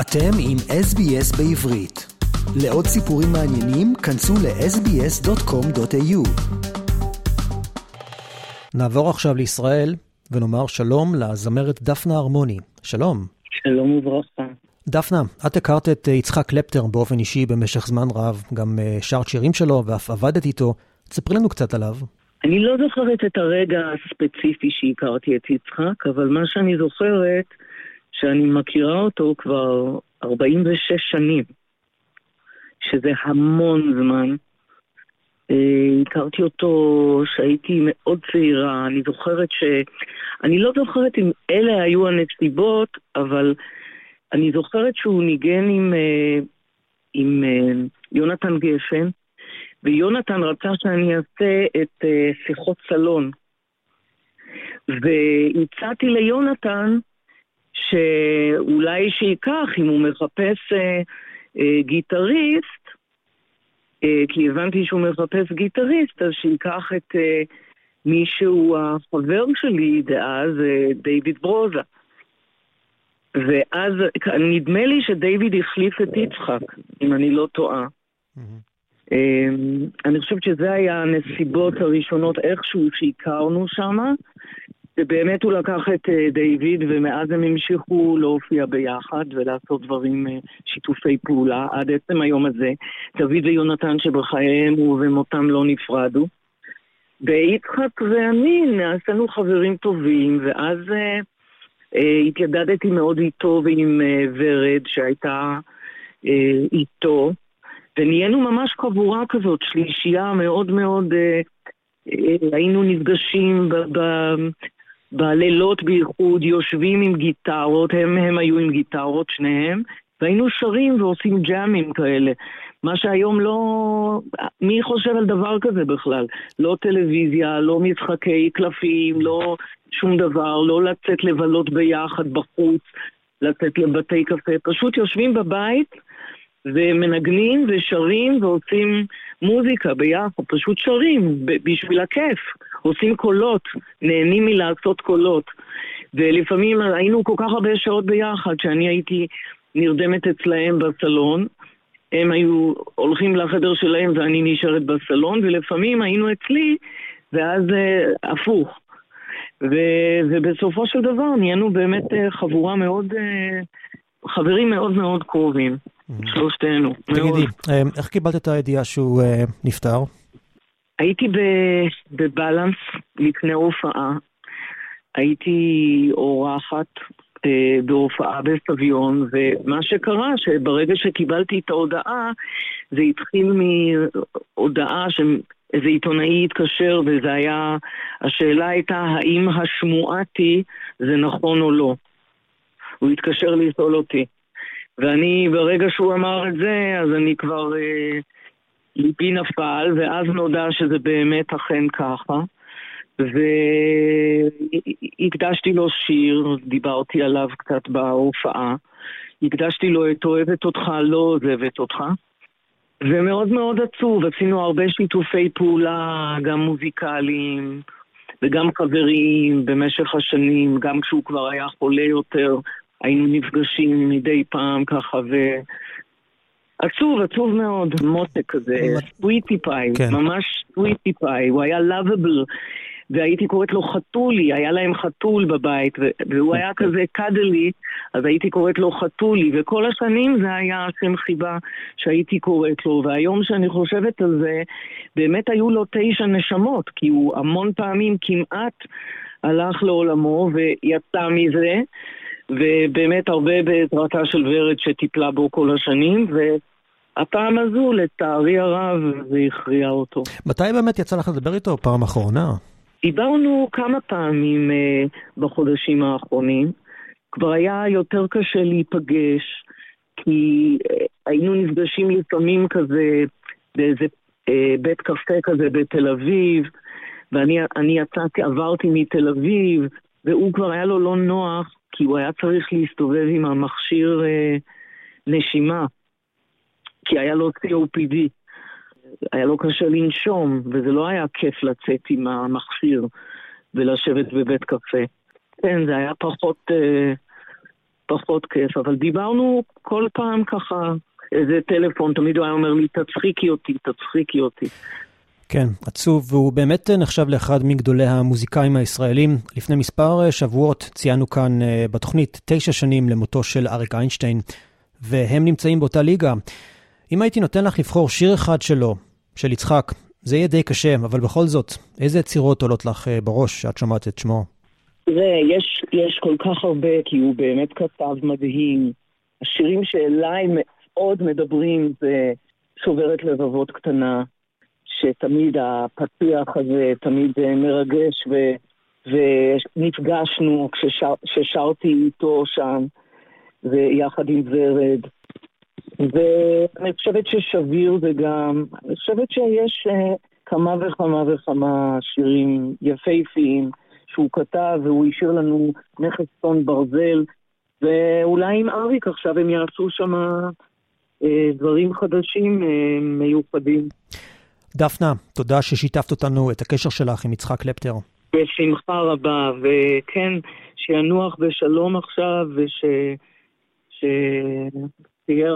אתם עם SBS בעברית. לעוד סיפורים מעניינים, כנסו ל-sbs.com.au. נעבור עכשיו לישראל ונאמר שלום לזמרת דפנה הרמוני. שלום. שלום וברכה. דפנה, את הכרת את יצחק קלפטר באופן אישי במשך זמן רב, גם אה, שרת שירים שלו ואף עבדת איתו. תספרי לנו קצת עליו. אני לא זוכרת את הרגע הספציפי שהכרתי את יצחק, אבל מה שאני זוכרת, שאני מכירה אותו כבר 46 שנים, שזה המון זמן. אה, הכרתי אותו כשהייתי מאוד צעירה, אני זוכרת ש... אני לא זוכרת אם אלה היו הנסיבות, אבל אני זוכרת שהוא ניגן עם, אה, עם אה, יונתן גפן, ויונתן רצה שאני אעשה את שיחות סלון. והצעתי ליונתן שאולי שייקח, אם הוא מחפש אה, אה, גיטריסט, אה, כי הבנתי שהוא מחפש גיטריסט, אז שייקח את אה, מי שהוא החבר שלי דאז, אה, דיוויד ברוזה. ואז נדמה לי שדיוויד החליף את יצחק, אם אני לא טועה. Mm-hmm. אני חושבת שזה היה הנסיבות הראשונות איכשהו שהכרנו שמה, ובאמת הוא לקח את אה, דיוויד, ומאז הם המשיכו להופיע ביחד ולעשות דברים, אה, שיתופי פעולה, עד עצם היום הזה. דוד ויונתן שבחייהם ובמותם לא נפרדו. ויצחק ואני נעשינו חברים טובים, ואז אה, אה, התיידדתי מאוד איתו ועם אה, ורד, שהייתה אה, איתו, ונהיינו ממש חבורה כזאת, שלישייה מאוד מאוד... אה, היינו נפגשים בלילות בייחוד, יושבים עם גיטרות, הם, הם היו עם גיטרות שניהם, והיינו שרים ועושים ג'אמים כאלה. מה שהיום לא... מי חושב על דבר כזה בכלל? לא טלוויזיה, לא משחקי קלפים, לא שום דבר, לא לצאת לבלות ביחד בחוץ, לצאת לבתי קפה, פשוט יושבים בבית ומנגנים ושרים ועושים מוזיקה ביחד, פשוט שרים בשביל הכיף. עושים קולות, נהנים מלעשות קולות. ולפעמים היינו כל כך הרבה שעות ביחד, שאני הייתי נרדמת אצלהם בסלון, הם היו הולכים לחדר שלהם ואני נשארת בסלון, ולפעמים היינו אצלי, ואז uh, הפוך. ו- ובסופו של דבר נהיינו באמת uh, חבורה מאוד, uh, חברים מאוד מאוד קרובים, mm-hmm. שלושתנו. תגידי, איך קיבלת את הידיעה שהוא uh, נפטר? הייתי בבלנס לפני הופעה. הייתי אורחת אה, בהופעה בסביון, ומה שקרה, שברגע שקיבלתי את ההודעה, זה התחיל מהודעה שאיזה עיתונאי התקשר, וזה היה, השאלה הייתה האם השמועתי זה נכון או לא. הוא התקשר לשאול אותי. ואני, ברגע שהוא אמר את זה, אז אני כבר... אה, ליבי נפל, ואז נודע שזה באמת אכן ככה. והקדשתי לו שיר, דיברתי עליו קצת בהופעה. הקדשתי לו את אוהבת אותך, לא עוזבת אותך. ומאוד מאוד עצוב, עשינו הרבה שיתופי פעולה, גם מוזיקליים וגם חברים במשך השנים, גם כשהוא כבר היה חולה יותר, היינו נפגשים מדי פעם ככה, ו... עצוב, עצוב מאוד, מותק כזה, סוויטי פאי, כן. ממש סוויטי פאי, הוא היה לאביבל, והייתי קוראת לו חתולי, היה להם חתול בבית, והוא היה כזה קאדלי, אז הייתי קוראת לו חתולי, וכל השנים זה היה השם חיבה שהייתי קוראת לו, והיום שאני חושבת על זה, באמת היו לו תשע נשמות, כי הוא המון פעמים כמעט הלך לעולמו ויצא מזה. ובאמת הרבה בעזרתה של ורד שטיפלה בו כל השנים, והפעם הזו, לצערי הרב, זה הכריע אותו. מתי באמת יצא לך לדבר איתו פעם אחרונה? דיברנו כמה פעמים uh, בחודשים האחרונים. כבר היה יותר קשה להיפגש, כי uh, היינו נפגשים לפעמים כזה באיזה uh, בית קפה כזה בתל אביב, ואני יצאתי, עברתי מתל אביב, והוא כבר היה לו לא נוח כי הוא היה צריך להסתובב עם המכשיר אה, נשימה, כי היה לו COPD. היה לו קשה לנשום, וזה לא היה כיף לצאת עם המכשיר ולשבת בבית קפה. כן, זה היה פחות, אה, פחות כיף, אבל דיברנו כל פעם ככה, איזה טלפון, תמיד הוא היה אומר לי, תצחיקי אותי, תצחיקי אותי. כן, עצוב, והוא באמת נחשב לאחד מגדולי המוזיקאים הישראלים. לפני מספר שבועות ציינו כאן אה, בתוכנית תשע שנים למותו של אריק איינשטיין, והם נמצאים באותה ליגה. אם הייתי נותן לך לבחור שיר אחד שלו, של יצחק, זה יהיה די קשה, אבל בכל זאת, איזה יצירות עולות לך אה, בראש שאת שומעת את שמו? תראה, יש, יש כל כך הרבה, כי הוא באמת כתב מדהים. השירים שאליי מאוד מדברים זה שוברת לבבות קטנה, שתמיד הפתיח הזה תמיד אה, מרגש, ו, ונפגשנו כששרתי איתו שם, ויחד עם ורד. ואני חושבת ששביר זה גם, אני חושבת שיש uh, כמה וכמה וכמה שירים יפהפיים שהוא כתב, והוא השאיר לנו נכס צאן ברזל, ואולי עם אריק עכשיו הם יעשו שם uh, דברים חדשים uh, מיוחדים. דפנה, תודה ששיתפת אותנו את הקשר שלך עם יצחק קלפטר. בשמחה רבה, וכן, שינוח בשלום עכשיו, וש... ש...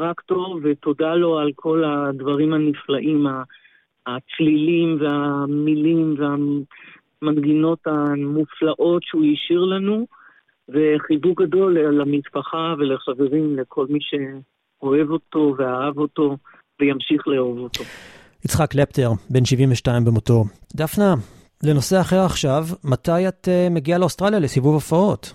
רק טוב, ותודה לו על כל הדברים הנפלאים, הצלילים והמילים והמנגינות המופלאות שהוא השאיר לנו, וחיבוק גדול למשפחה ולחברים, לכל מי שאוהב אותו ואהב אותו וימשיך לאהוב אותו. יצחק קלפטר, בן 72 במותו. דפנה, לנושא אחר עכשיו, מתי את uh, מגיעה לאוסטרליה לסיבוב הופעות?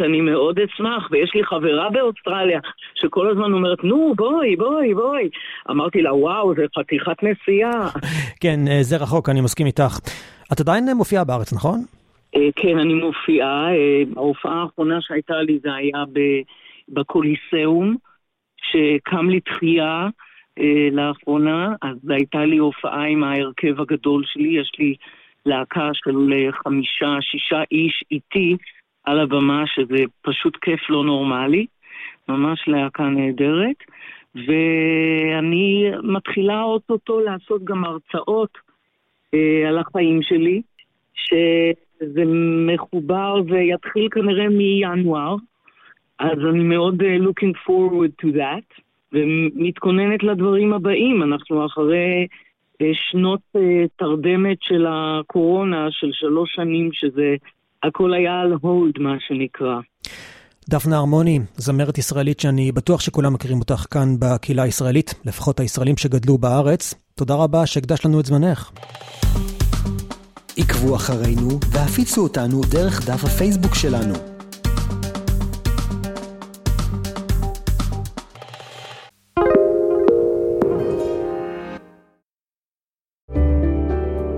אני מאוד אשמח, ויש לי חברה באוסטרליה שכל הזמן אומרת, נו, בואי, בואי, בואי. אמרתי לה, וואו, זה חתיכת נסיעה. כן, אה, זה רחוק, אני מסכים איתך. את עדיין מופיעה בארץ, נכון? אה, כן, אני מופיעה. ההופעה האחרונה שהייתה לי זה היה בקוליסאום, שקם לתחייה. אה, לאחרונה, אז הייתה לי הופעה עם ההרכב הגדול שלי, יש לי להקה של אה, חמישה, שישה איש איתי על הבמה, שזה פשוט כיף לא נורמלי, ממש להקה נהדרת, ואני מתחילה אוטוטו לעשות גם הרצאות אה, על החיים שלי, שזה מחובר ויתחיל כנראה מינואר, אז אני מאוד uh, looking forward to that. ומתכוננת לדברים הבאים. אנחנו אחרי אה, שנות אה, תרדמת של הקורונה, של שלוש שנים, שזה הכל היה על הולד, מה שנקרא. דפנה הרמוני, זמרת ישראלית שאני בטוח שכולם מכירים אותך כאן בקהילה הישראלית, לפחות הישראלים שגדלו בארץ. תודה רבה שהקדש לנו את זמנך. עקבו אחרינו והפיצו אותנו דרך דף הפייסבוק שלנו.